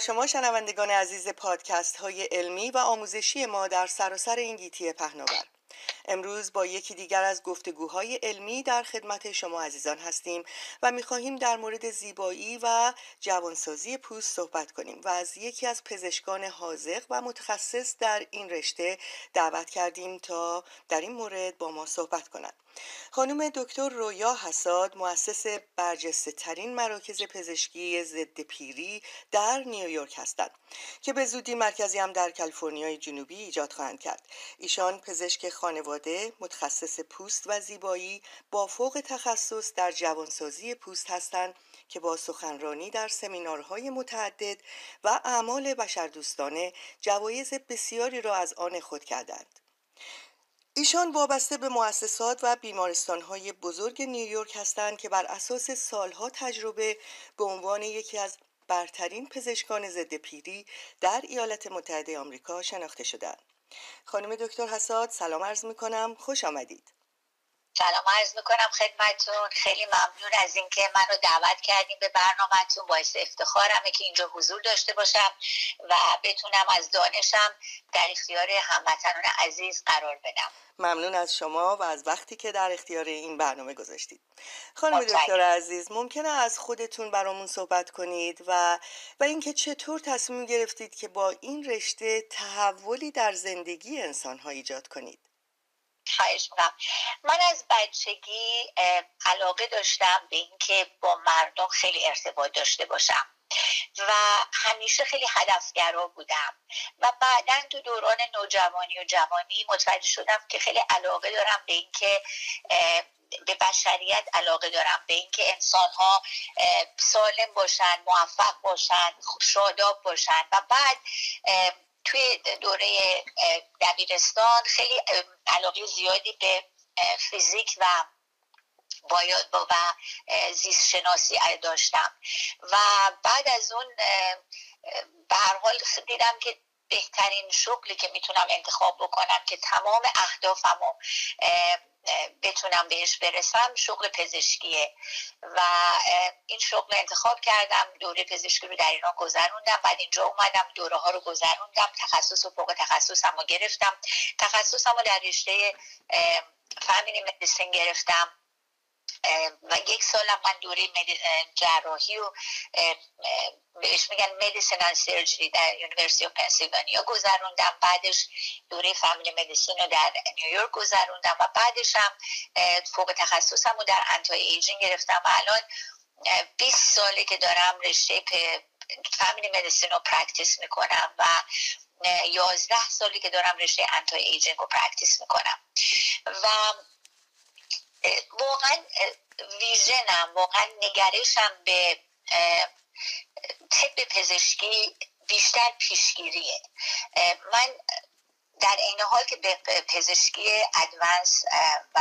شما شنوندگان عزیز پادکست های علمی و آموزشی ما در سراسر این گیتی پهناور. امروز با یکی دیگر از گفتگوهای علمی در خدمت شما عزیزان هستیم و می‌خواهیم در مورد زیبایی و جوانسازی پوست صحبت کنیم و از یکی از پزشکان حاضق و متخصص در این رشته دعوت کردیم تا در این مورد با ما صحبت کند خانم دکتر رویا حساد مؤسس برجسته ترین مراکز پزشکی ضد پیری در نیویورک هستند که به زودی مرکزی هم در کالیفرنیای جنوبی ایجاد خواهند کرد. ایشان پزشک خانواده متخصص پوست و زیبایی با فوق تخصص در جوانسازی پوست هستند که با سخنرانی در سمینارهای متعدد و اعمال بشردوستانه جوایز بسیاری را از آن خود کردند. ایشان وابسته به مؤسسات و بیمارستانهای بزرگ نیویورک هستند که بر اساس سالها تجربه به عنوان یکی از برترین پزشکان ضد پیری در ایالات متحده آمریکا شناخته شدند. خانم دکتر حساد سلام عرض می کنم خوش آمدید. سلام عرض می‌کنم خدمتون خیلی ممنون از اینکه منو دعوت کردیم به برنامهتون. باعث افتخارمه که اینجا حضور داشته باشم و بتونم از دانشم در اختیار هموطنان عزیز قرار بدم. ممنون از شما و از وقتی که در اختیار این برنامه گذاشتید. خانم دکتر عزیز ممکنه از خودتون برامون صحبت کنید و و اینکه چطور تصمیم گرفتید که با این رشته تحولی در زندگی انسان ایجاد کنید؟ خواهش می‌کنم. من از بچگی علاقه داشتم به اینکه با مردم خیلی ارتباط داشته باشم و همیشه خیلی هدفگرا بودم و بعدا تو دوران نوجوانی و جوانی متوجه شدم که خیلی علاقه دارم به اینکه به بشریت علاقه دارم به اینکه انسان ها سالم باشن موفق باشن شاداب باشن و بعد توی دوره دبیرستان خیلی علاقه زیادی به فیزیک و باید و زیست شناسی داشتم. و بعد از اون به هر حال دیدم که بهترین شغلی که می‌تونم انتخاب بکنم که تمام اهدافم بتونم بهش برسم شغل پزشکیه. و این شغل انتخاب کردم دوره پزشکی رو در ایران گذروندم بعد اینجا اومدم دوره ها رو گذروندم تخصص و فوق تخصصم رو گرفتم. تخصصم رو در رشته family medicine گرفتم. و یک سالم من دوره جراحی و بهش میگن medicine surgery در University of Pennsylvania گذروندم. بعدش دوره family medicine رو در نیویورک گذروندم و بعدش هم فوق تخصصم رو در anti-aging گرفتم. و الان 20 ساله که دارم رشته family medicine رو practice می‌کنم و یازده سالی که دارم رشته anti-aging رو practice می‌کنم. و واقعا vision م واقعا نگرشم به طب پزشکی بیشتر پیشگیریه. من در این حال که به پزشکی ادوانس و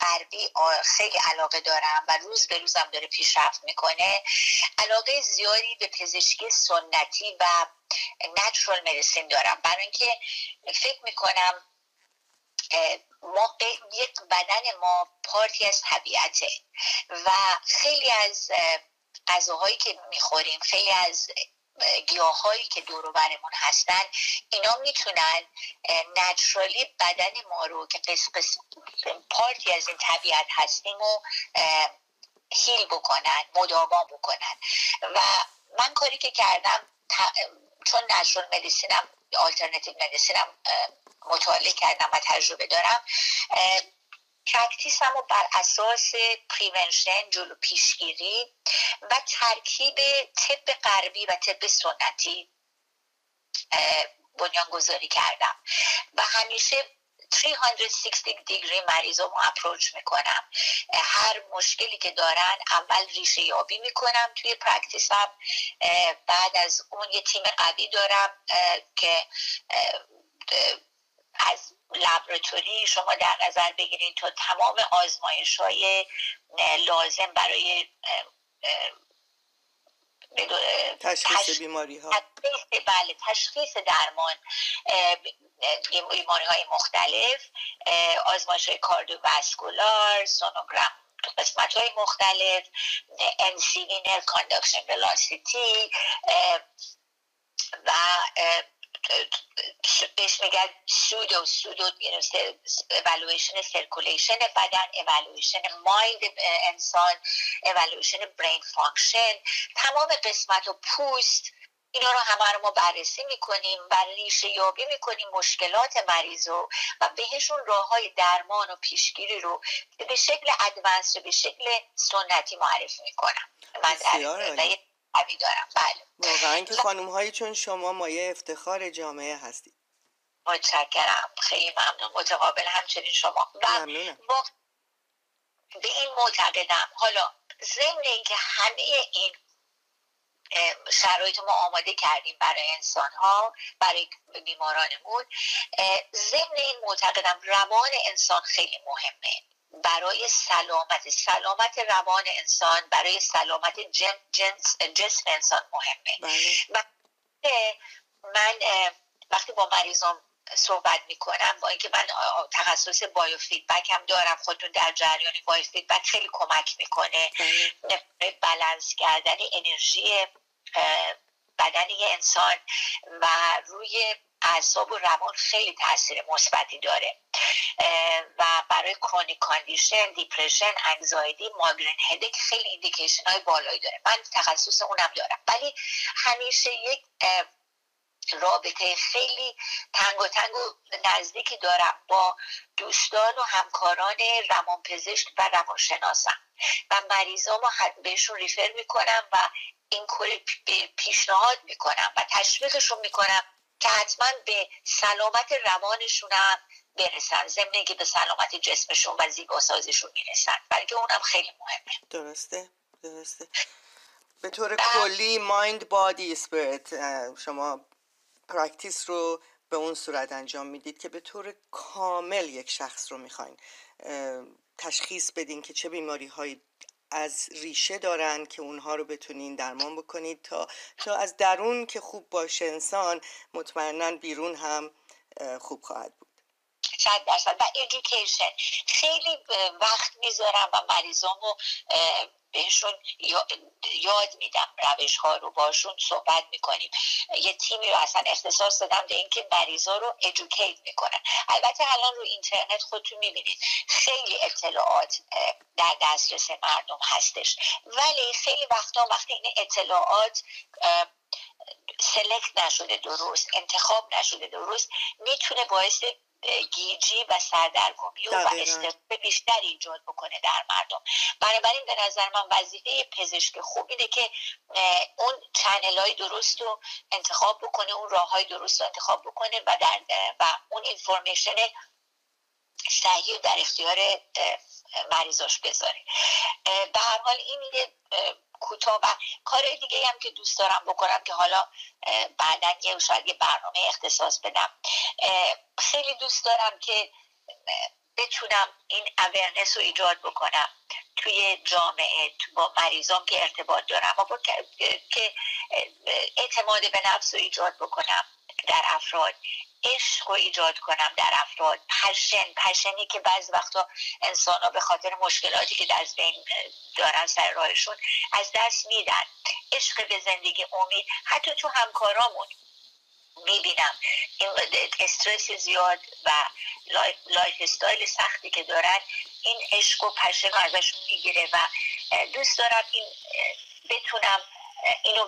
غربی خیلی علاقه دارم و روز به روزم داره پیشرفت می‌کنه علاقه زیادی به پزشکی سنتی و نچرال مدیسین دارم. برای اینکه فکر می‌کنم ما یک بدن ما پارتی از طبیعته و خیلی از غذاهایی که می‌خوریم خیلی از گیاهایی که دور برمون هستن اینا می‌تونن نچرالی بدن ما رو که قسم قسم پارتی از این طبیعت هستیم و هیل بکنن مداوام بکنن. و من کاری که کردم چون نچرال مدیسینم آلترنتیو مدیسینم مطالعه کردم و تجربه دارم. practice م رو بر اساس prevention جلو پیشگیری و ترکیب طب غربی و طب سنتی بنیان گذاری کردم. و همیشه 360 degree ی مریض رو approach می‌کنم. هر مشکلی که دارن اول ریشه یابی می‌کنم توی practice م. بعد از اون یه تیم قوی دارم که از laboratory شما در نظر بگیرید تا تمام آزمایش های لازم برای تشخیص بیماری ها بله تشخیص درمان بیماری های مختلف آزمایش های cardiovascular sonogram قسمت های مختلف NCV nerve conduction velocity و بهش میگن سودو سودو evaluation circulation بدن evaluation mind انسان evaluation brain function تمام قسمت و پوست اینا رو همه رو ما بررسی می‌کنیم و ریشه یابی می‌کنیم مشکلات مریض رو و بهشون راه های درمان و پیشگیری رو به شکل advanced به شکل سنتی معرفی می‌کنم. در دارم. بله. واقعا که خانوم هایی چون شما مایه افتخار جامعه هستید. متشکرم. خیلی ممنون. متقابل همچنین شما. و به این معتقدم. حالا ضمن اینکه همه این شرایط ما آماده کردیم برای انسان ها برای بیمارانمون ضمن این معتقدم روان انسان خیلی مهمه. برای سلامت سلامت روان انسان برای سلامت جنس جسم انسان مهمه بله. و من وقتی با مریضان صحبت می‌کنم با اینکه من تخصص biofeedback هم دارم خودتون در جریان biofeedback خیلی کمک می‌کنه بله. بلنس کردن انرژی بدن انسان و روی اعصاب و روان خیلی تاثیر مثبتی داره. و برای chronic condition depression anxiety migraine headache خیلی indication های بالایی داره. من تخصص اونم دارم. ولی همیشه یک رابطه خیلی تنگ و تنگ و نزدیکی دارم با دوستان و همکاران روانپزشک و روانشناسم. و مریضا ما بهشون ریفر می‌کنم و این کل پیشنهاد می‌کنم و تشویقشون می‌کنم که حتما به سلامت روانشون هم برسن. ضمن که به سلامت جسمشون و زیباسازیشون می‌رسن. بلکه اونم خیلی مهمه. درسته درسته. به طور کلی mind body spirit شما practice رو به اون صورت انجام می‌دید که به طور کامل یک شخص رو می‌خواین تشخیص بدین که چه بیماری هایی از ریشه دارن که اونها رو بتونین درمان بکنید تا تا از درون که خوب باشه انسان مطمئنا بیرون هم خوب خواهد بود. صد درصد و education خیلی وقت می‌ذارم و مریضامو بهشون یاد میدم روش ها رو باشون صحبت می‌کنیم. یه تیمی رو اصلا اختصاص دادم به اینکه مریضا رو ادوکیت می‌کنن. البته الان رو اینترنت خودتون می‌بینید. خیلی اطلاعات در دسترس مردم هستش. ولی خیلی وقتا وقتی این اطلاعات سلکت نشده درست انتخاب نشده درست می‌تونه باعث گیجی و سردرگمی و, استرس بیشتر ایجاد بکنه در مردم. بنابراین به نظر من وظیفه پزشک خوب اینه که اون چنل های درست رو انتخاب بکنه اون راه های درست رو انتخاب بکنه و, در و اون اینفورمیشن صحیح در اختیار مریضاش بذاره به هر حال این یه کوتاه و کار دیگه هم که دوست دارم بکنم که حالا بعدا یه شاید یه برنامه اختصاص بدم. خیلی دوست دارم که بتونم این اورنس رو ایجاد بکنم توی جامعه با مریضان که ارتباط دارم و با که اعتماد به نفس رو ایجاد بکنم در افراد. عشق رو ایجاد کنم در افراد. پشن پشنی که بعض وقتا انسان ها به خاطر مشکلاتی که در بین دارن سر راهشون از دست میدن. عشق به زندگی امید. حتی تو همکارامون می‌بینم این استرس زیاد و lifestyle سختی که دارن این عشق و passion رو ازشون می‌گیره و دوست دارم این بتونم اینو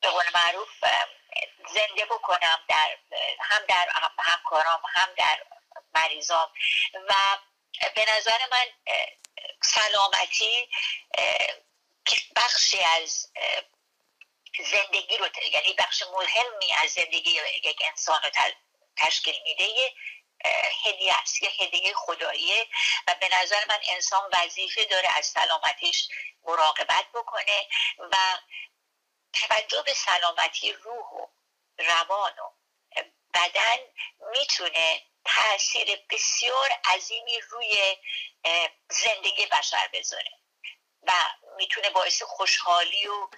به قول معروف زنده بکنم در هم در همکارام هم در مریضام. و به نظر من سلامتی بخشی از زندگی رو یعنی بخش مهمی از زندگی یک انسان رو تشکیل میده هدیه است یه هدیه خداییه. و به نظر من انسان وظیفه داره از سلامتیش مراقبت بکنه و توجه به سلامتی روح و روان و بدن می‌تونه تاثیر بسیار عظیمی روی زندگی بشر بذاره و می‌تونه باعث خوشحالی و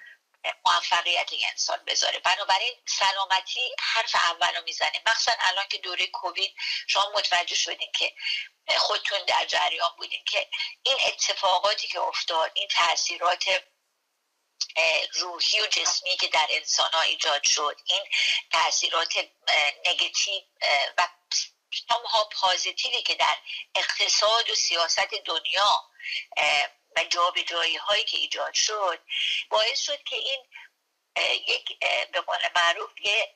موفقیت انسان بذاره. بنابراین سلامتی حرف اول رو می‌زنه. مخصوصا الان که دوره کووید شما متوجه شدین که خودتون در جریان بودین که این اتفاقاتی که افتاد این تاثیرات روحی و جسمی که در انسان ها ایجاد شد. این تاثیرات نگتیو و ها پازیتیوی که در اقتصاد و سیاست دنیا و جابجایی هایی که ایجاد شد باعث شد که این یک به قول معروف یه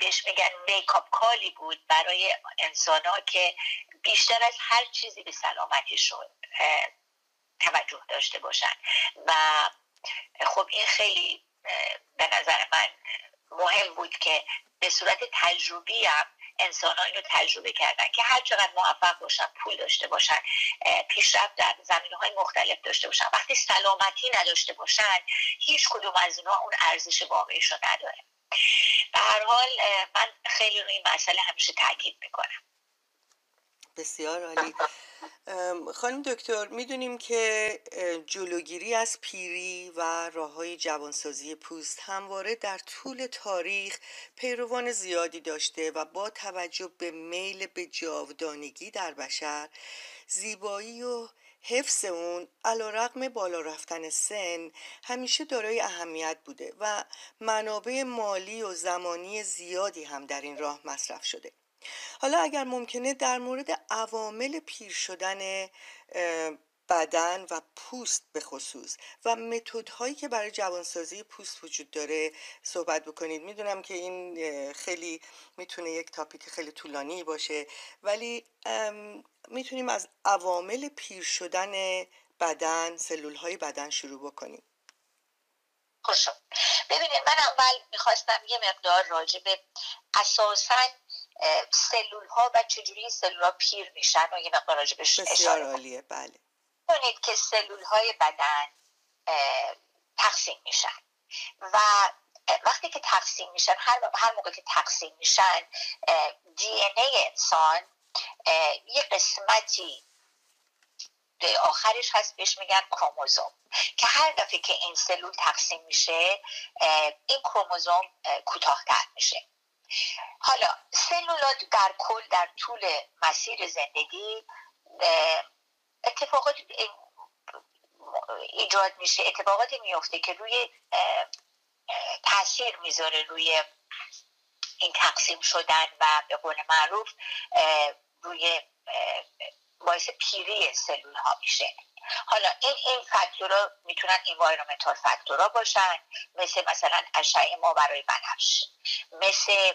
بهش میگن میکاپ کالی بود برای انسان ها که بیشتر از هر چیزی به سلامتیشون توجه داشته باشن. و خب این خیلی به نظر من مهم بود که به صورت تجربی هم انسان ها اینو تجربه کردن که هر چقدر موفق باشن پول داشته باشن پیشرفت در زمینه های مختلف داشته باشن. وقتی سلامتی نداشته باشن هیچ کدوم از اینها اون ارزش واقعیش رو نداره. به هر حال من خیلی روی این مسئله همیشه تاکید می‌کنم. بسیار عالی. خانم دکتر می‌دونیم که جلوگیری از پیری و راه های جوانسازی پوست همواره در طول تاریخ پیروان زیادی داشته و با توجه به میل به جاودانگی در بشر زیبایی و حفظ اون علا رقم بالا رفتن سن همیشه دارای اهمیت بوده و منابع مالی و زمانی زیادی هم در این راه مصرف شده. حالا اگر ممکنه در مورد عوامل پیر شدن بدن و پوست به خصوص و متدهایی که برای جوانسازی پوست وجود داره صحبت بکنید. می‌دونم که این خیلی می‌تونه یک تاپیک خیلی طولانی باشه ولی می‌تونیم از عوامل پیر شدن بدن سلول های بدن شروع بکنیم. خوشم ببینید من اول می‌خواستم یه مقدار راجع به اساسا سلول ها و چجوری سلول ها پیر میشن؟ و یه مقدار راجبش بسیار عالیه بله. کنید که سلول های بدن تقسیم میشن. و وقتی که تقسیم میشن هر, هر موقع که تقسیم میشن دی ای انسان یه قسمتی آخرش هست بهش میگن کروموزوم. که هر دفعه که این سلول تقسیم میشه این کروموزوم کوتاهتر میشه. حالا سلولات در کل در طول مسیر زندگی اتفاقات ایجاد میشه اتفاقاتی میفته که روی تاثیر می‌ذاره روی این تقسیم شدن و به قول معروف روی باعث پیری سلول ها میشه. حالا این این فاکتورها می‌تونن انوایرمنتال فاکتورها باشن. مثل مثلا اشعه ماورای بنفش. مثل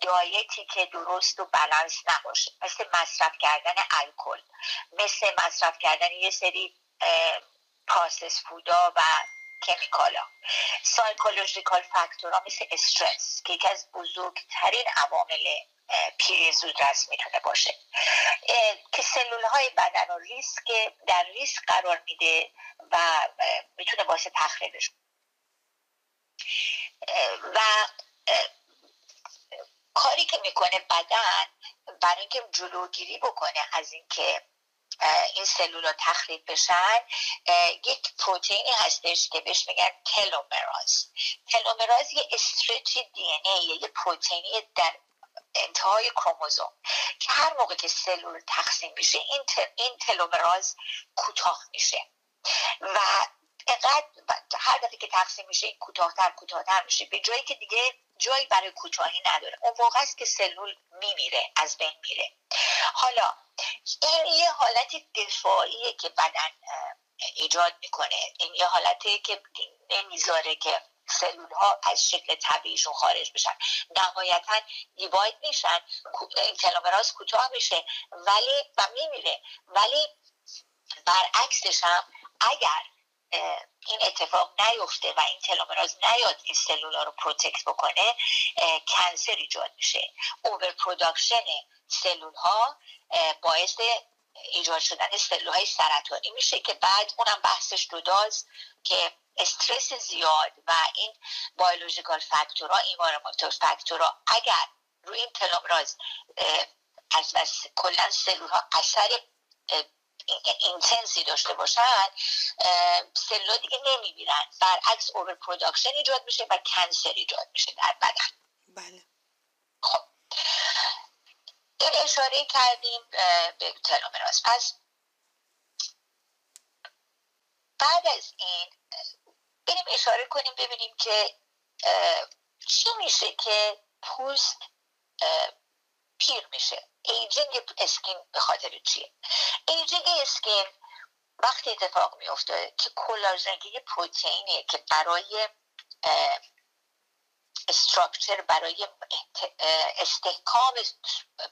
diet ی که درست و بالانس نباشه. مثل مصرف کردن الکل. مثل مصرف کردن یه سری processed food ا و chemical ا psychological factor ها مثل استرس که یکی از بزرگترین عوامل پیری زودرس می‌تونه باشه. که سلول های بدن و ریسک در ریسک قرار میده و می‌تونه باعث تخریبش و کاری که می‌کنه بدن برای اینکه جلوگیری بکنه از اینکه این سلول تخریب بشن یک پروتئینی هستش که بهش میگن تلومراز تلومراز یه استرچ دی ای یه پروتئینی در انتهای کروموزوم که هر موقع که سلول تقسیم میشه این, این تلومراز کوتاه میشه. و اینقدر هر دفعه که تقسیم میشه این کوتاهتر کوتاهتر میشه. به جایی که دیگه جایی برای کوتاهی نداره. اون موقع است که سلول میمیره از بین میره. حالا این یه حالت دفاعیه که بدن ایجاد می‌کنه. این یه حالته که نمی‌ذاره که سلول ها از شکل طبیعیشون خارج بشن نهایتا دیواید میشن این تلومراز کوتاه میشه ولی و میمیره. ولی برعکسش هم اگر این اتفاق نیفته و این تلومراز نیاد این سلولا رو protect بکنه cancer ایجاد میشه. over production سلول ها باعث ایجاد شدن سلول های سرطانی میشه که بعد اونم بحثش جداست که استرس زیاد و این biological factor ها environmental factor ها اگر روی این تلومراز از, از کلا سلول ها اثر intense ی داشته باشن سلولا دیگه نمیمیرن برعکس over production ایجاد میشه و cancer ایجاد میشه در بدن. بله. خب. این اشاره کردیم به تلومراز پس بعد از این بریم اشاره کنیم ببینیم که چی میشه که پوست پیر میشه. aging skin به خاطر چیه؟ aging skin وقتی اتفاق میفته که کلاژن یه پروتئینیه که برای structure برای استحکام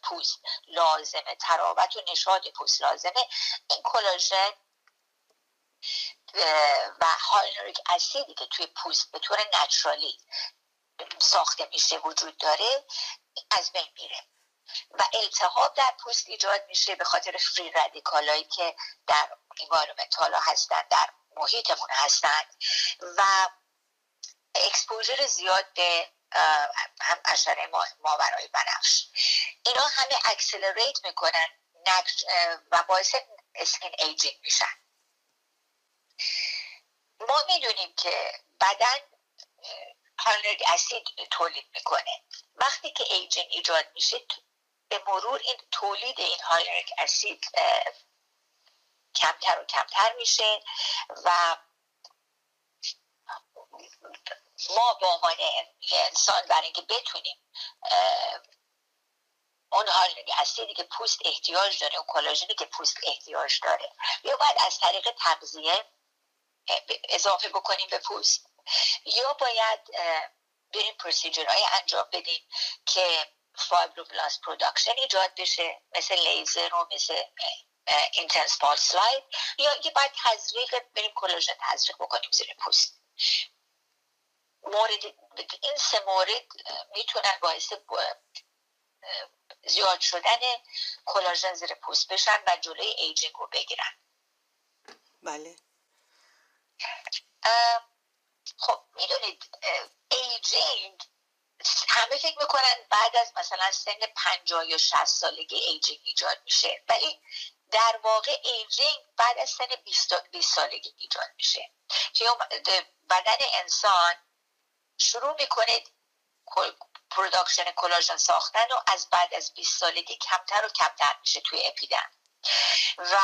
پوست لازمه تراوت و نشاط پوست لازمه. این کلاژن و hyaluronic acid ی که توی پوست به طور naturally ساخته میشه وجود داره از بین میره. و التهاب در پوست ایجاد میشه به خاطر free radical ایی که در environmental هستن در محیطمون هستن. و exposure زیاد به هم اشعه ماورای بنفش. اینا همه accelerate می‌کنن و باعث skin aging میشن. ما می‌دونیم که بدن hyaluronic acid تولید می‌کنه. وقتی که aging ایجاد میشه به مرور این تولید این hyaluronic acid کمتر و کمتر میشه و ما به عنوان انسان برای اینکه بتونیم اون hyaluronic acid ی که پوست احتیاج داره اون کلاژنی که پوست احتیاج داره یا باید از طریق تغذیه اضافه بکنیم به پوست. یا باید بریم procedure های انجام بدیم که fibroblast production ایجاد بشه مثل لیزر و مثل intense light. یا یه باید تزریق بریم کلاژن تزریق بکنیم زیر پوست. مورد این سه مورد می‌تونن باعث زیاد شدن کلاژن زیر پوست بشن و جلوی aging رو بگیرن. بله. خب می‌دونید aging همه فکر می‌کنن بعد از مثلا سن پنجاه یا شصت سالگی aging ایجاد میشه. ولی در واقع aging بعد از سن 20 سالگی ایجاد میشه. که بدن انسان شروع می‌کنه production کلاژن ساختن و از بعد از 20 سالگی کمتر و کمتر میشه توی epiderm و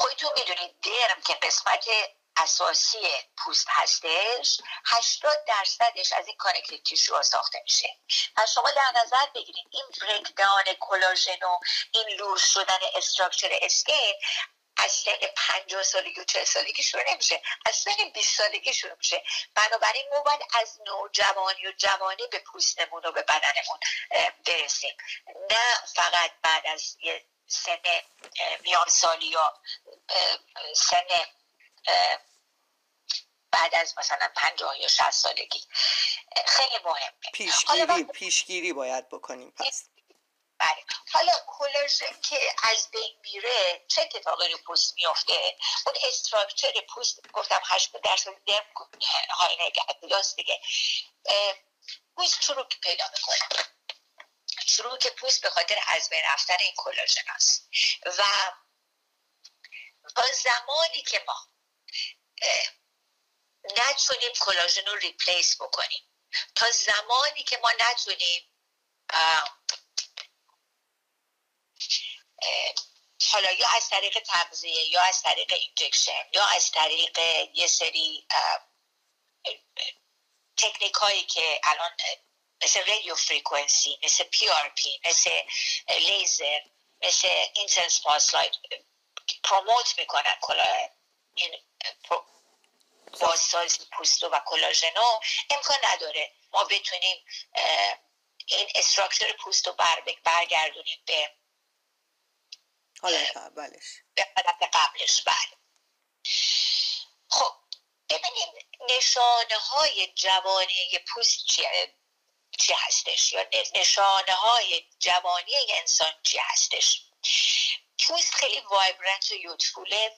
خودتون می‌دونید derm که قسمت اساسی پوست هستش 80 درصدش از این connective tissue ساخته میشه. پس شما در نظر بگیرید این breakdown کلاژن و این لوس شدن استراکچر اسکین از سن 50 سالگی و 40 سالگی شروع نمیشه. از سن 20 سالگی شروع میشه. بنابراین ما باید از نوجوانی و جوانی به پوستمون و به بدنمون برسیم. نه فقط بعد از یه سن میان سالی یا سن بعد از مثلا پنجاه یا شهست سالگی. خیلی مهمه. پیشگیری پیشگیری باید بکنیم پس. بله. حالا کلاژن که از بین میره چه اتفاقی رو پوست میفته اون استراکچر پوست گفتم 80 درصد درم های نگه دیگه. پوست شروع پیدا می‌کنه. شروع که پوست به خاطر از بین رفتن این کلاژن است و تا زمانی که ما نتونیم کلاژن رو replace بکنیم. تا زمانی که ما نتونیم حالا یا از طریق تغذیه یا از طریق injection یا از طریق یه سری تکنیک هایی که الان مثل radio frequency مثل PRP مثل لیزر مثل intense pulse light پروموت می‌کنن این بازسازی پوستو و کلاژنو امکان نداره. ما بتونیم این استراکچر پوست رو بر برگردونیم به حالت به حالت قبلش. بله. خب ببینیم نشانه های جوانی پوست چیه؟ چی هستش؟ یا نشانه های جوانی انسان چی هستش؟ پوست خیلی vibrant و youthful ه.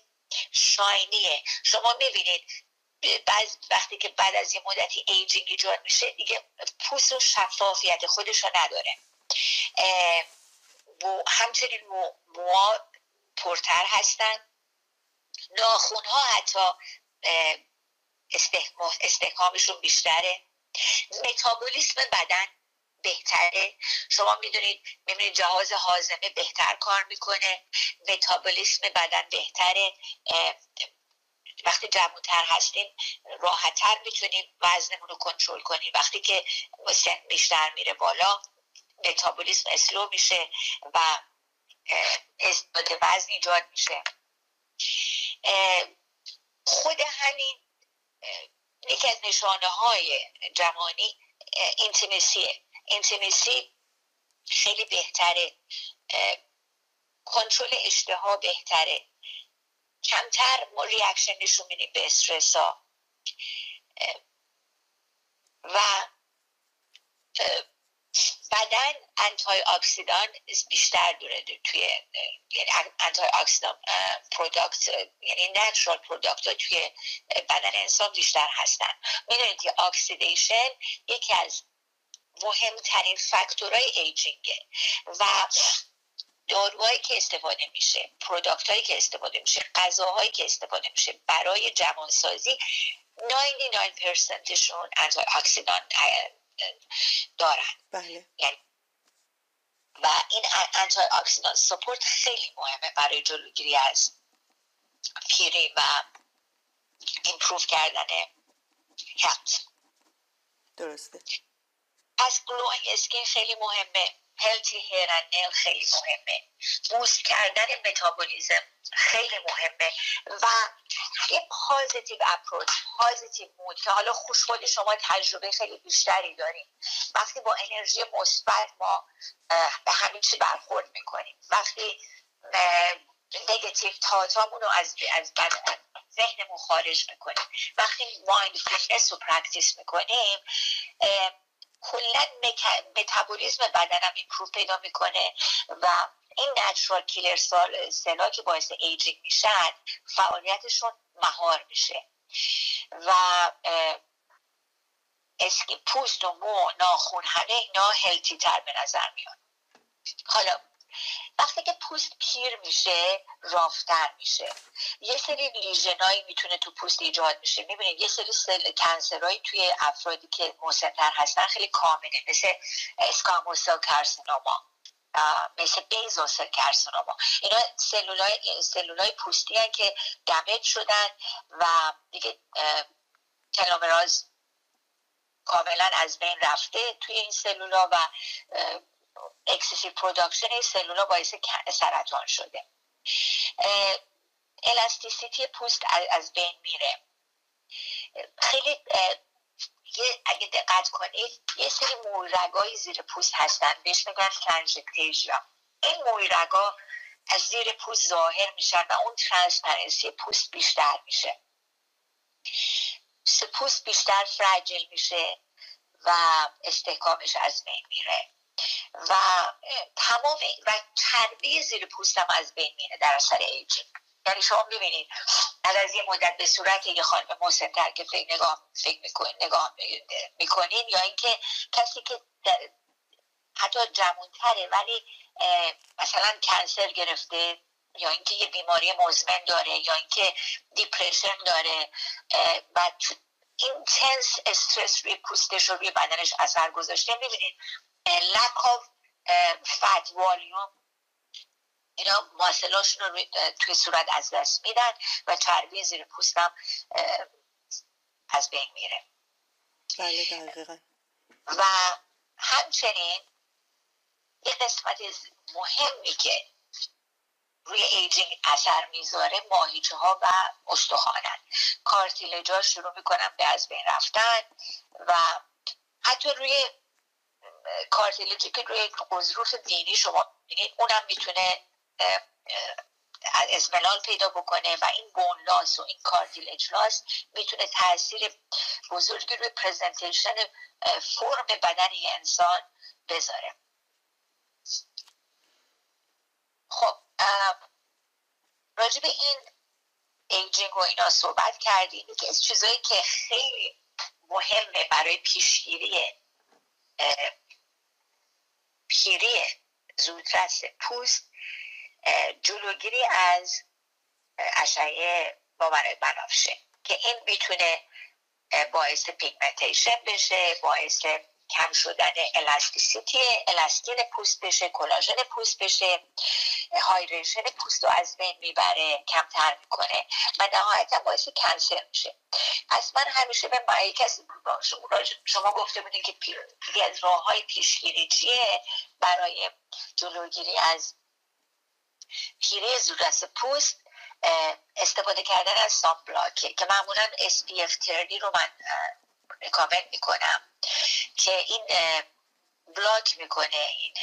shiny ه. شما می‌بینید بعض وقتی که بعد از یه مدتی aging ایجاد میشه دیگه پوست و شفافیت خودش رو نداره و همچنین موها پرتر هستن. ناخون ها حتی استحکامشون بیشتره. متابولیسم بدن بهتره. شما می‌دونید می‌بینید جهاز حازمه بهتر کار می‌کنه متابولیسم بدن بهتره وقتی جمعتر هستیم راحتتر می‌تونیم وزنمون رو کنترل کنیم. وقتی که سن بیشتر میره بالا متابولیسم اسلو میشه و ازداد وزن ایجاد میشه. خود همین یکی از نشانه های جوانی intimacy ه intimacy خیلی بهتره. کنترل اشتها بهتره. کمتر ما reaction نشون میدیم به استرس ها و بدن antioxidant بیشتر داره توی یعنی antioxidant product یعنی natural product توی بدن انسان بیشتر هستن. می‌دونید که oxidation یکی از مهمترین فاکتورهای aging ه و داروهایی که استفاده میشه product هایی که استفاده میشه غذاهایی که استفاده میشه برای جوانسازی 99 شون antioxidant دارن. بله. یعنی و این antioxidant support خیلی مهمه برای جلوگیری از پیری و improve کردن health. درسته. از glowing skin خیلی مهمه. healthy hair خیلی مهمه. boost کردن metabolism خیلی مهمه. و یه positive approach positive mood که حالا خوشحالی شما تجربه خیلی بیشتری داریم وقتی با انرژی مثبت ما به همه چی برخورد می‌کنیم. وقتی negative thought امون رو از از ذهنمون خارج می‌کنیم. وقتی mindfulness رو practice می‌کنیم کلا متابولیزم بدنم improve پیدا می‌کنه و این natural killer cell cell ا که باعث aging میشن فعالیتشون مهار میشه. و اسکین پوست و مو ناخون همه اینا healthy تر به نظر میاد. حالا وقتی که پوست پیر میشه rough تر میشه. یه سری lesion ایی می‌تونه تو پوست ایجاد میشه می‌بینید یه سری cell cancer هایی توی افرادی که مسنتر هستن خیلی common ه مثل squamous cell carcinoma مثل basal cell carcinoma. اینا سلولای, سلولای پوستی هن که damage شدن و دیگه telomerase کاملا از بین رفته توی این سلولا و excessive production این سلولا باعث سرطان شده. elasticity پوست از بین میره. خیلی اگه دقت کنید یه سری مویرگای زیر پوست هستن. بهش میگن telangiectasia این مویرگا از زیر پوست ظاهر میشن و اون transparency پوست بیشتر میشه. پوست بیشتر fragile میشه و استحکامش از بین میره. و تمام و چربی زیر پوستم از بین میره در اثر aging. یعنی شما ببینید از یه مدت به صورت یه خانم مسنتر که فکر نگاه فکر می‌کنین نگاه می‌کنین یا اینکه کسی که حتی جوانتره ولی مثلا cancer گرفته یا اینکه یه بیماری مزمن داره یا اینکه depression داره و intense stress روی پوستش و روی بدنش اثر گذاشته می‌بینید lack of fat volume. اینا muscle اشون رو توی صورت از دست میدن و چربی زیر پوستم از بین میره. بله دقیقا. و همچنین یه قسمت مهمی که روی ایجینگ اثر می‌ذاره ماهیچه ها و استخوانن کارتیلجا شروع می‌کنن به از بین رفتن و حتی روی کارتیلجی که روی قضروف دینی شما ببینید اونم می‌تونه اضمحلال پیدا بکنه و این bone loss و این cartilage loss می‌تونه تاثیر بزرگی روی presentation فرم بدن انسان بذاره. خب راجب این aging و اینا صحبت کردیم که از چیزایی که خیلی مهمه برای پیشگیری پیری زودرس پوست جلوگیری از اشعه ماورا بنفشه که این می‌تونه باعث pigmentation بشه باعث کم شدن elasticity elastin پوست بشه کلاژن پوست بشه hydration پوست رو از بین می‌بره کمتر می‌کنه و نهایتا باعث cancer میشه. از من همیشه به مایی کسی شما گفته بودین که پیری از راه های پیشگیری چیه؟ برای جلوگیری از پیری زودرس پوست استفاده کردن از سان بلاکه که معمولا SPF 30 رو من ریکامند می‌کنم. که این بلاک می‌کنه این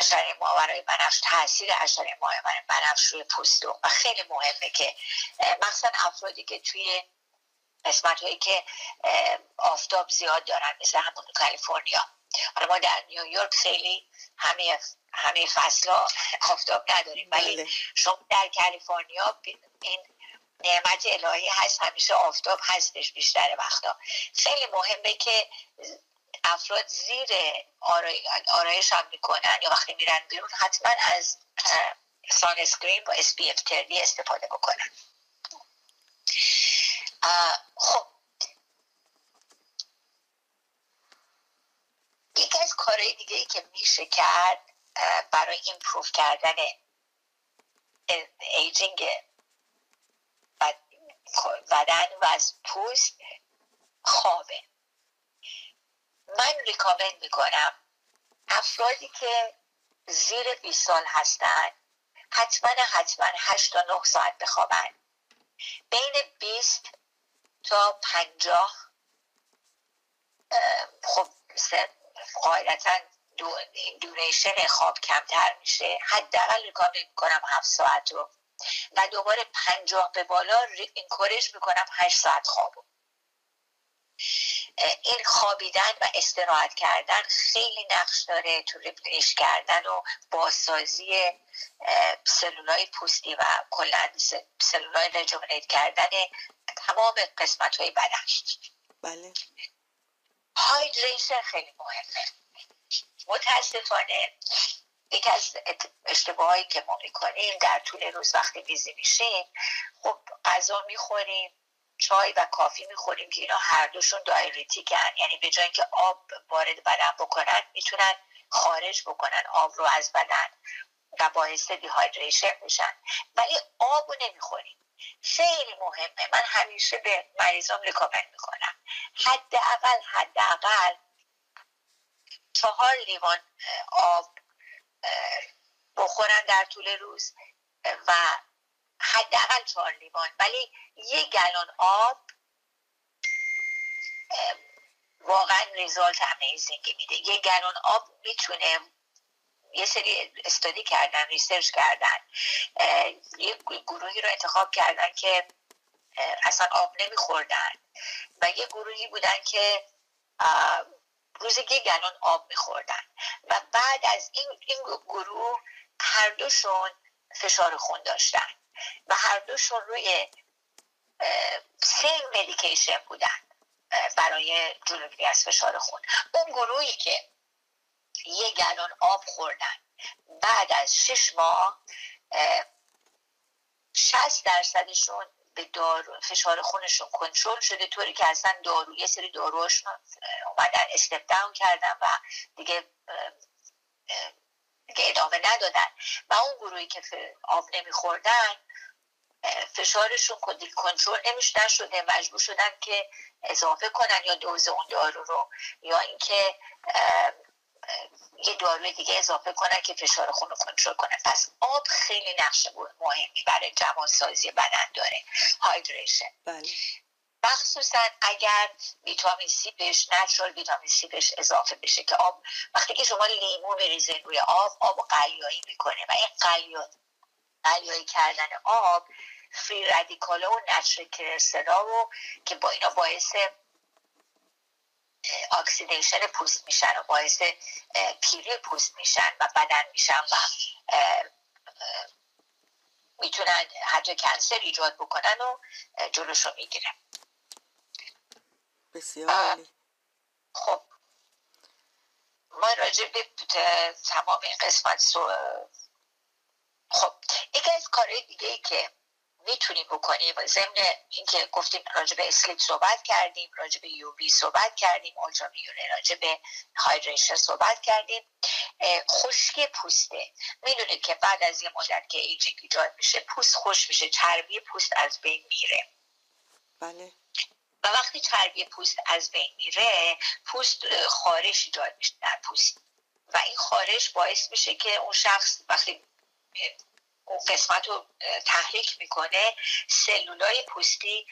اشاره برای بنفش تاثیر اشاره برای بنفش روی پوست و خیلی مهمه که مخصوصا افرادی که توی قسمت هایی که آفتاب زیاد دارن مثل همون کالیفرنیا حالا ما در نیویورک خیلی همه همه فصل آفتاب نداریم ولی بله. شما در کالیفرنیا این نعمت الهی هست همیشه آفتاب هستش بیشتر وقتا. خیلی مهمه که افراد زیر آرایش هم می‌کنن یا وقتی میرن بیرون حتما از sunscreen با SPF 30 استفاده بکنن. خب. یکی از کارهای دیگه ای که میشه کرد برای improve کردن aging بدن و از پوست خوابه. من recommend می‌کنم افرادی که زیر 20 سال هستن حتما حتما 8 تا 9 ساعت بخوابن. بین 20 تا 50 خب قاعدتا دوریشن خواب کمتر میشه. حداقل ریکامند می‌کنم 7 ساعت رو. و دوباره پنجاه به بالا انکورش می‌کنم هشت ساعت خوابو. این خوابیدن و استراحت کردن خیلی نقش داره تو ریپلیش کردن و بازسازی سلولای پوستی و کلا سلولای رجومنیت کردن تمام قسمت های بدن. بله. هایدریشن خیلی مهمه. متاسفانه. یکی از اشتباهایی که ما می‌کنیم در طول روز وقتی بیزی میشیم خب غذا می‌خوریم چای و کافی می‌خوریم که اینا هر دوشون دایریتیکن. یعنی به جای اینکه آب وارد بدن بکنن می‌تونن خارج بکنن آب رو از بدن و باعث دیهایدریشن میشن. ولی آب رو نمی‌خوریم. خیلی مهمه. من همیشه به مریضام ریکامند می‌کنم. حداقل حداقل چهار لیوان آب بخورن در طول روز و حداقل چهار لیوان. ولی یک gallon آب واقعا result amazing ی میده. یک gallon آب می‌تونه یه سری study کردن research کردن یه گروهی رو انتخاب کردن که اصلا آب نمیخوردن و یه گروهی بودن که روز یک گلان آب میخوردن و بعد از این, این گروه هر دوشون فشار خون داشتن و هر دوشون روی سیم مدیکیشن بودن برای جلوگیری از فشار خون. اون گروهی که یه گلان آب خوردن بعد از شش ماه شست درصدشون به دارو فشار خونشون کنترل شده طوری که اصلا دارو یه سری داروهاشون اومدن استپ داون کردن و دیگه دیگه ادامه ندادن. و اون گروهی که آب نمیخوردن فشارشون کنترل نمیش نشده مجبور شدن که اضافه کنن یا دوز اون دارو رو یا اینکه یه داروی دیگه اضافه کنن که فشار خون رو کنترل کنه. پس آب خیلی نقش مهمی برای جوان سازی بدن داره. hydration بله. مخصوصا اگر ویتامین سی بهش natural ویتامین سی بهش اضافه بشه که آب وقتی که شما لیمو میریزین روی آب آب قلیایی می‌کنه و این قلیایی کردن آب free radical ا و نچر کرسلا رو که با اینا باعث oxidation پوست میشن و باعث پیری پوست میشن و بدن میشن و می‌تونن حتی کنسر ایجاد بکنن و جلوشو می‌گیرن. بسیار خب. ما راجع به تمام این قسمت کارهای دیگه ای که می‌تونیم بکنیم ضمن اینکه گفتیم راجع به اسلیپ صحبت کردیم راجع به یووی صحبت کردیم اولترا راجع به هایدریشن صحبت کردیم. خشکی پوسته. می‌دونید که بعد از یه مدت که ایجینگ ایجاد میشه پوست خوش میشه چربی پوست از بین میره. بله. و وقتی چربی پوست از بین میره پوست خارش ایجاد میشه در پوست. و این خارش باعث میشه که اون شخص وقتی اون قسمت رو تحریک می‌کنه سلولای پوستی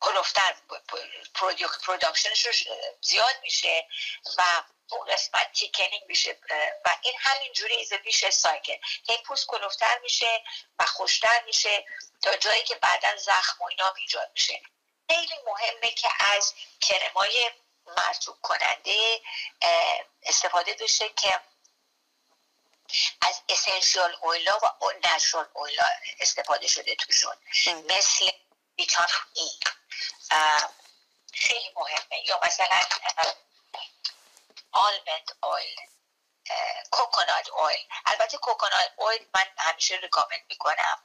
کلفت‌تر production ش رو زیاد میشه و اون قسمت thickening میشه و این همینجوری ایزه میشه cycle هی پوست کلفت‌تر میشه و خشک‌تر میشه تا جایی که بعدا زخم و اینا ایجاد میشه. خیلی مهمه که از کرمای مرتوب کننده استفاده بشه که از essential oil ا و natural oil ا استفاده شده توشون. بله. مثل ویتامین ای. خیلی مهمه. یا مثلا آلمند اویل کوکونات اویل البته کوکونات اویل من همیشه ریکامند می‌کنم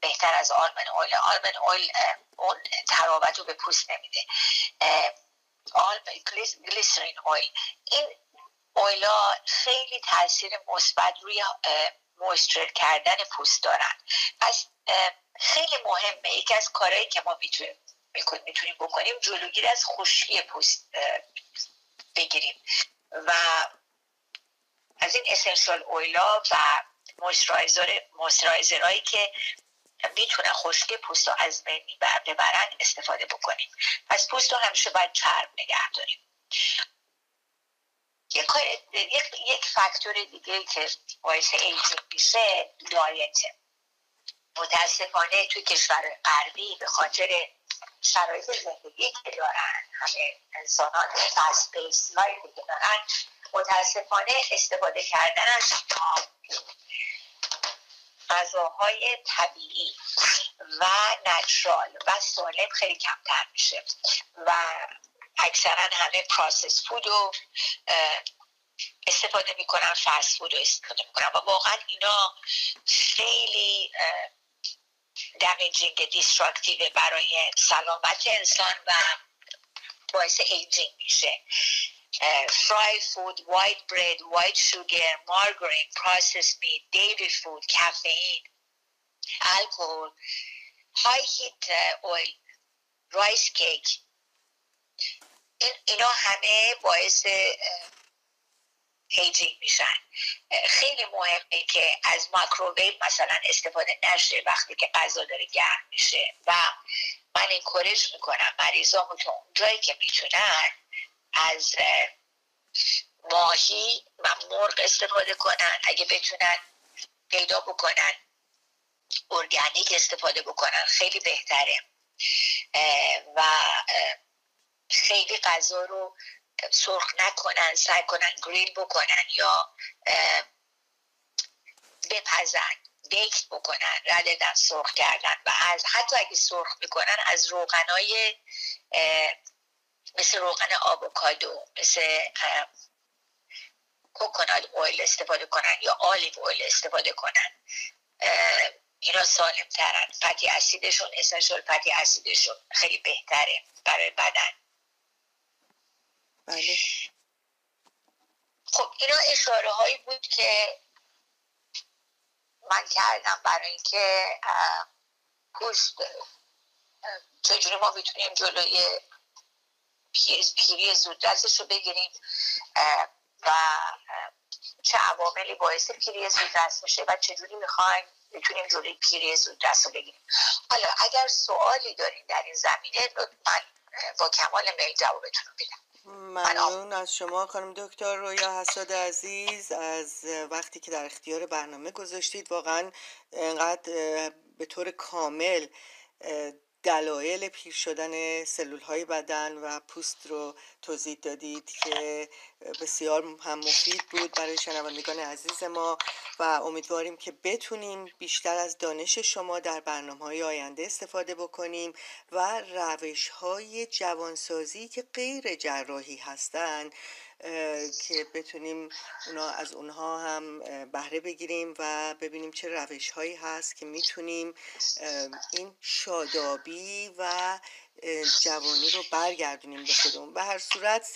بهتر از آلمن اویل آلمن اویل اون تراوت رو به پوست نمیده. آلمن گلیسرین اویل این اویلا خیلی تاثیر مثبت روی مویستر کردن پوست دارن. پس خیلی مهمه. یکی از کارهایی که ما می‌تونیم می‌تونیم بکنیم جلوگیری از خشکی پوست بگیریم. و از این اسنشال اویلا و مویسترایزر هایی که می‌تونن خشکی پوست رو از بین ببرن استفاده بکنیم. پس پوست رو همیشه باید چرب نگه داریم. یک, یک, یک فاکتور دیگه که باعث aging میشه diet ه. متاسفانه توی کشور غربی به خاطر شرایط زندگی که دارن همه انسانان fast pace life ی که دارن متاسفانه استفاده کردن از غذاهای طبیعی و natural و سالم خیلی کمتر میشه. و اکثرا همه processed food رو استفاده می‌کنن fast food رو استفاده می‌کنن و واقعا اینا خیلی damaging destructive برای سلامت انسان و باعث aging میشه. fried food white bread white sugar margarine processed meat dairy food کافئین الکل high heat oil rice cake اینا همه باعث aging میشن. خیلی مهمه که از مایکروویو مثلا استفاده نشه وقتی که غذا داره گرم میشه و من encourage می‌کنم مریضامو تو جایی که می‌تونن از ماهی و مرغ استفاده کنن. اگه بتونن پیدا بکنن ارگانیک استفاده بکنن خیلی بهتره. و خیلی غذا رو سرخ نکنن سعی کنن گریل بکنن یا بپزن بیکت بکنن رددن سرخ کردن و از حتی اگه سرخ می‌کنن از روغنای مثل روغن آووکادو مثل کوکونات اویل استفاده کنن یا آلیو اویل استفاده کنن. اینا سالم ترن فتی اسیدشون اسنشال فتی اسیدشون خیلی بهتره برای بدن. بله. خب اینا اشاره هایی بود که من کردم برای اینکه پوست چجوری ما می‌تونیم جلوی پیری زودرسش رو بگیریم و چه عواملی باعث پیری زودرس میشه و چجوری می‌خوایم می‌تونیم جلوی پیری زودرس رو بگیریم. حالا اگر سوالی دارین در این زمینه من با کمال میل جوابتون رو بدم ممنون از شما خانم دکتر رویا حساد عزیز از وقتی که در اختیار برنامه گذاشتید واقعا انقدر به طور کامل دلایل پیر شدن سلول های بدن و پوست رو توضیح دادید که بسیار هم مفید بود برای شنوندگان عزیز ما و امیدواریم که بتونیم بیشتر از دانش شما در برنامه های آینده استفاده بکنیم و روش های جوانسازی که غیر جراحی هستند که بتونیم اونا از اونها هم بهره بگیریم و ببینیم چه روش هایی هست که می‌تونیم این شادابی و جوانی رو برگردونیم به خودمون. به هر صورت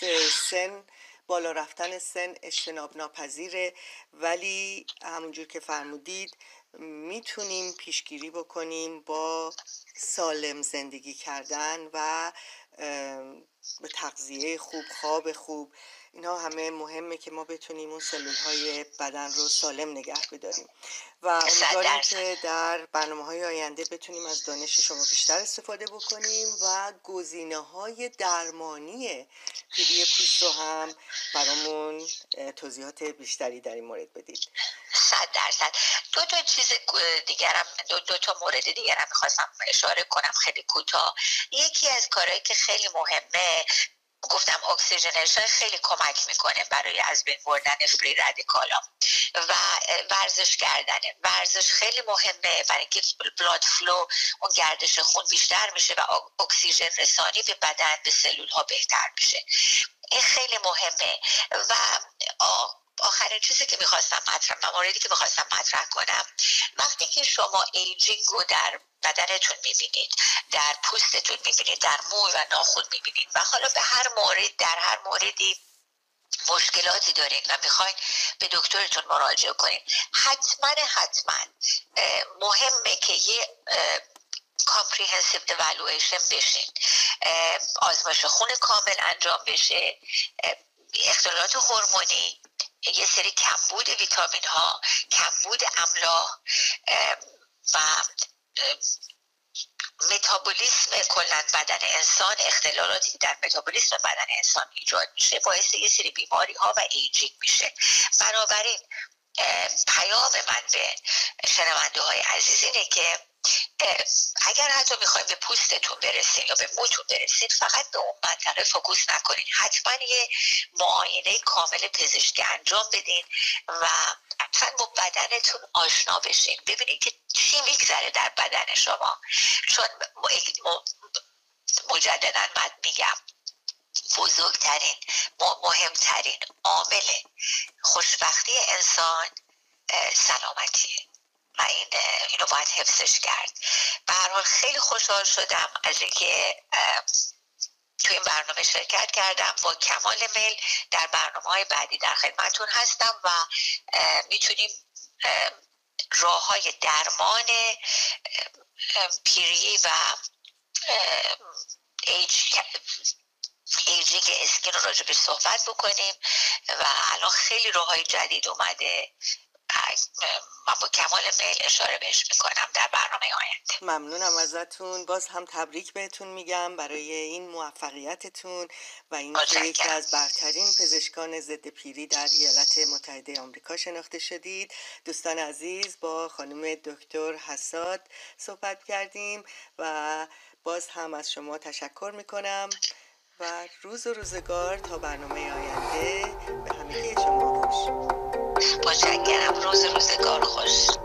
سن بالا رفتن سن اجتناب ناپذیره ولی همونجور که فرمودید می‌تونیم پیشگیری بکنیم با سالم زندگی کردن و به تغذیه خوب خواب خوب. اینها همه مهمه که ما بتونیم اون سلول های بدن رو سالم نگه بداریم. و امیدواریم که در برنامه های آینده بتونیم از دانش شما بیشتر استفاده بکنیم و گزینه های درمانی پیری پوست رو هم برامون توضیحات بیشتری در این مورد بدید. صد درصد. دو تا چیز دیگرم دو, دو تا مورد دیگرم می‌خواستم اشاره کنم خیلی کوتاه. یکی از کارهایی که خیلی مهمه گفتم اکسیژنشن خیلی کمک می‌کنه برای از بین بردن فری رادیکالا و ورزش کردنه. ورزش خیلی مهمه. برای اینکه blood flow اون گردش خون بیشتر میشه و اکسیژن رسانی به بدن به سلول ها بهتر میشه. این خیلی مهمه. و آخرین چیزی که می‌خواستم مطرح موردی که می‌خواستم مطرح کنم وقتی که شما aging رو در بدنتون می‌بینید در پوستتون می‌بینید در موی و ناخون می‌بینید و حالا به هر مورد در هر موردی مشکلاتی دارین و می‌خواین به دکترتون مراجعه کنید حتما حتما مهمه که یه comprehensive evaluation بشین آزمایش خون کامل انجام بشه اختلالات هورمونی یه سری کمبود ویتامین ها کمبود املاح و متابولیسم کلا بدن انسان اختلالاتی در متابولیسم بدن انسان ایجاد میشه باعث یه سری بیماری ها و aging میشه. بنابراین پیام من به شنونده های عزیز اینه که اگر حتی می‌خوایم به پوستتون برسیم یا به موتون برسید فقط به اون منطقه فکوس نکنید حتما یه معاینه کامل پزشکی انجام بدین و حتما با بدنتون آشنا بشین. ببینید که چی میگذره در بدن شما. چون مجددا من میگم بزرگترین مهمترین عامل خوشبختی انسان سلامتیه. و این اینو باید حفظش کرد. به هر حال خیلی خوشحال شدم از اینکه تو این برنامه شرکت کردم. با کمال میل در برنامه های بعدی در خدمتون هستم و می‌تونیم راه های درمان پیری و ایجینگ اسکین رو راجع به صحبت بکنیم و الان خیلی راه های جدید اومده. من با کمال میل اشاره بهش می‌کنم در برنامه آینده. ممنونم ازتون. باز هم تبریک بهتون میگم برای این موفقیتتون و این یکی از برترین پزشکان ضد پیری در ایالات متحده آمریکا شناخته شدید. دوستان عزیز با خانم دکتر حساد صحبت کردیم و باز هم از شما تشکر می‌کنم و روز و روزگار تا برنامه آینده به همه شما خوش. متشکرم روز روزگار خوش.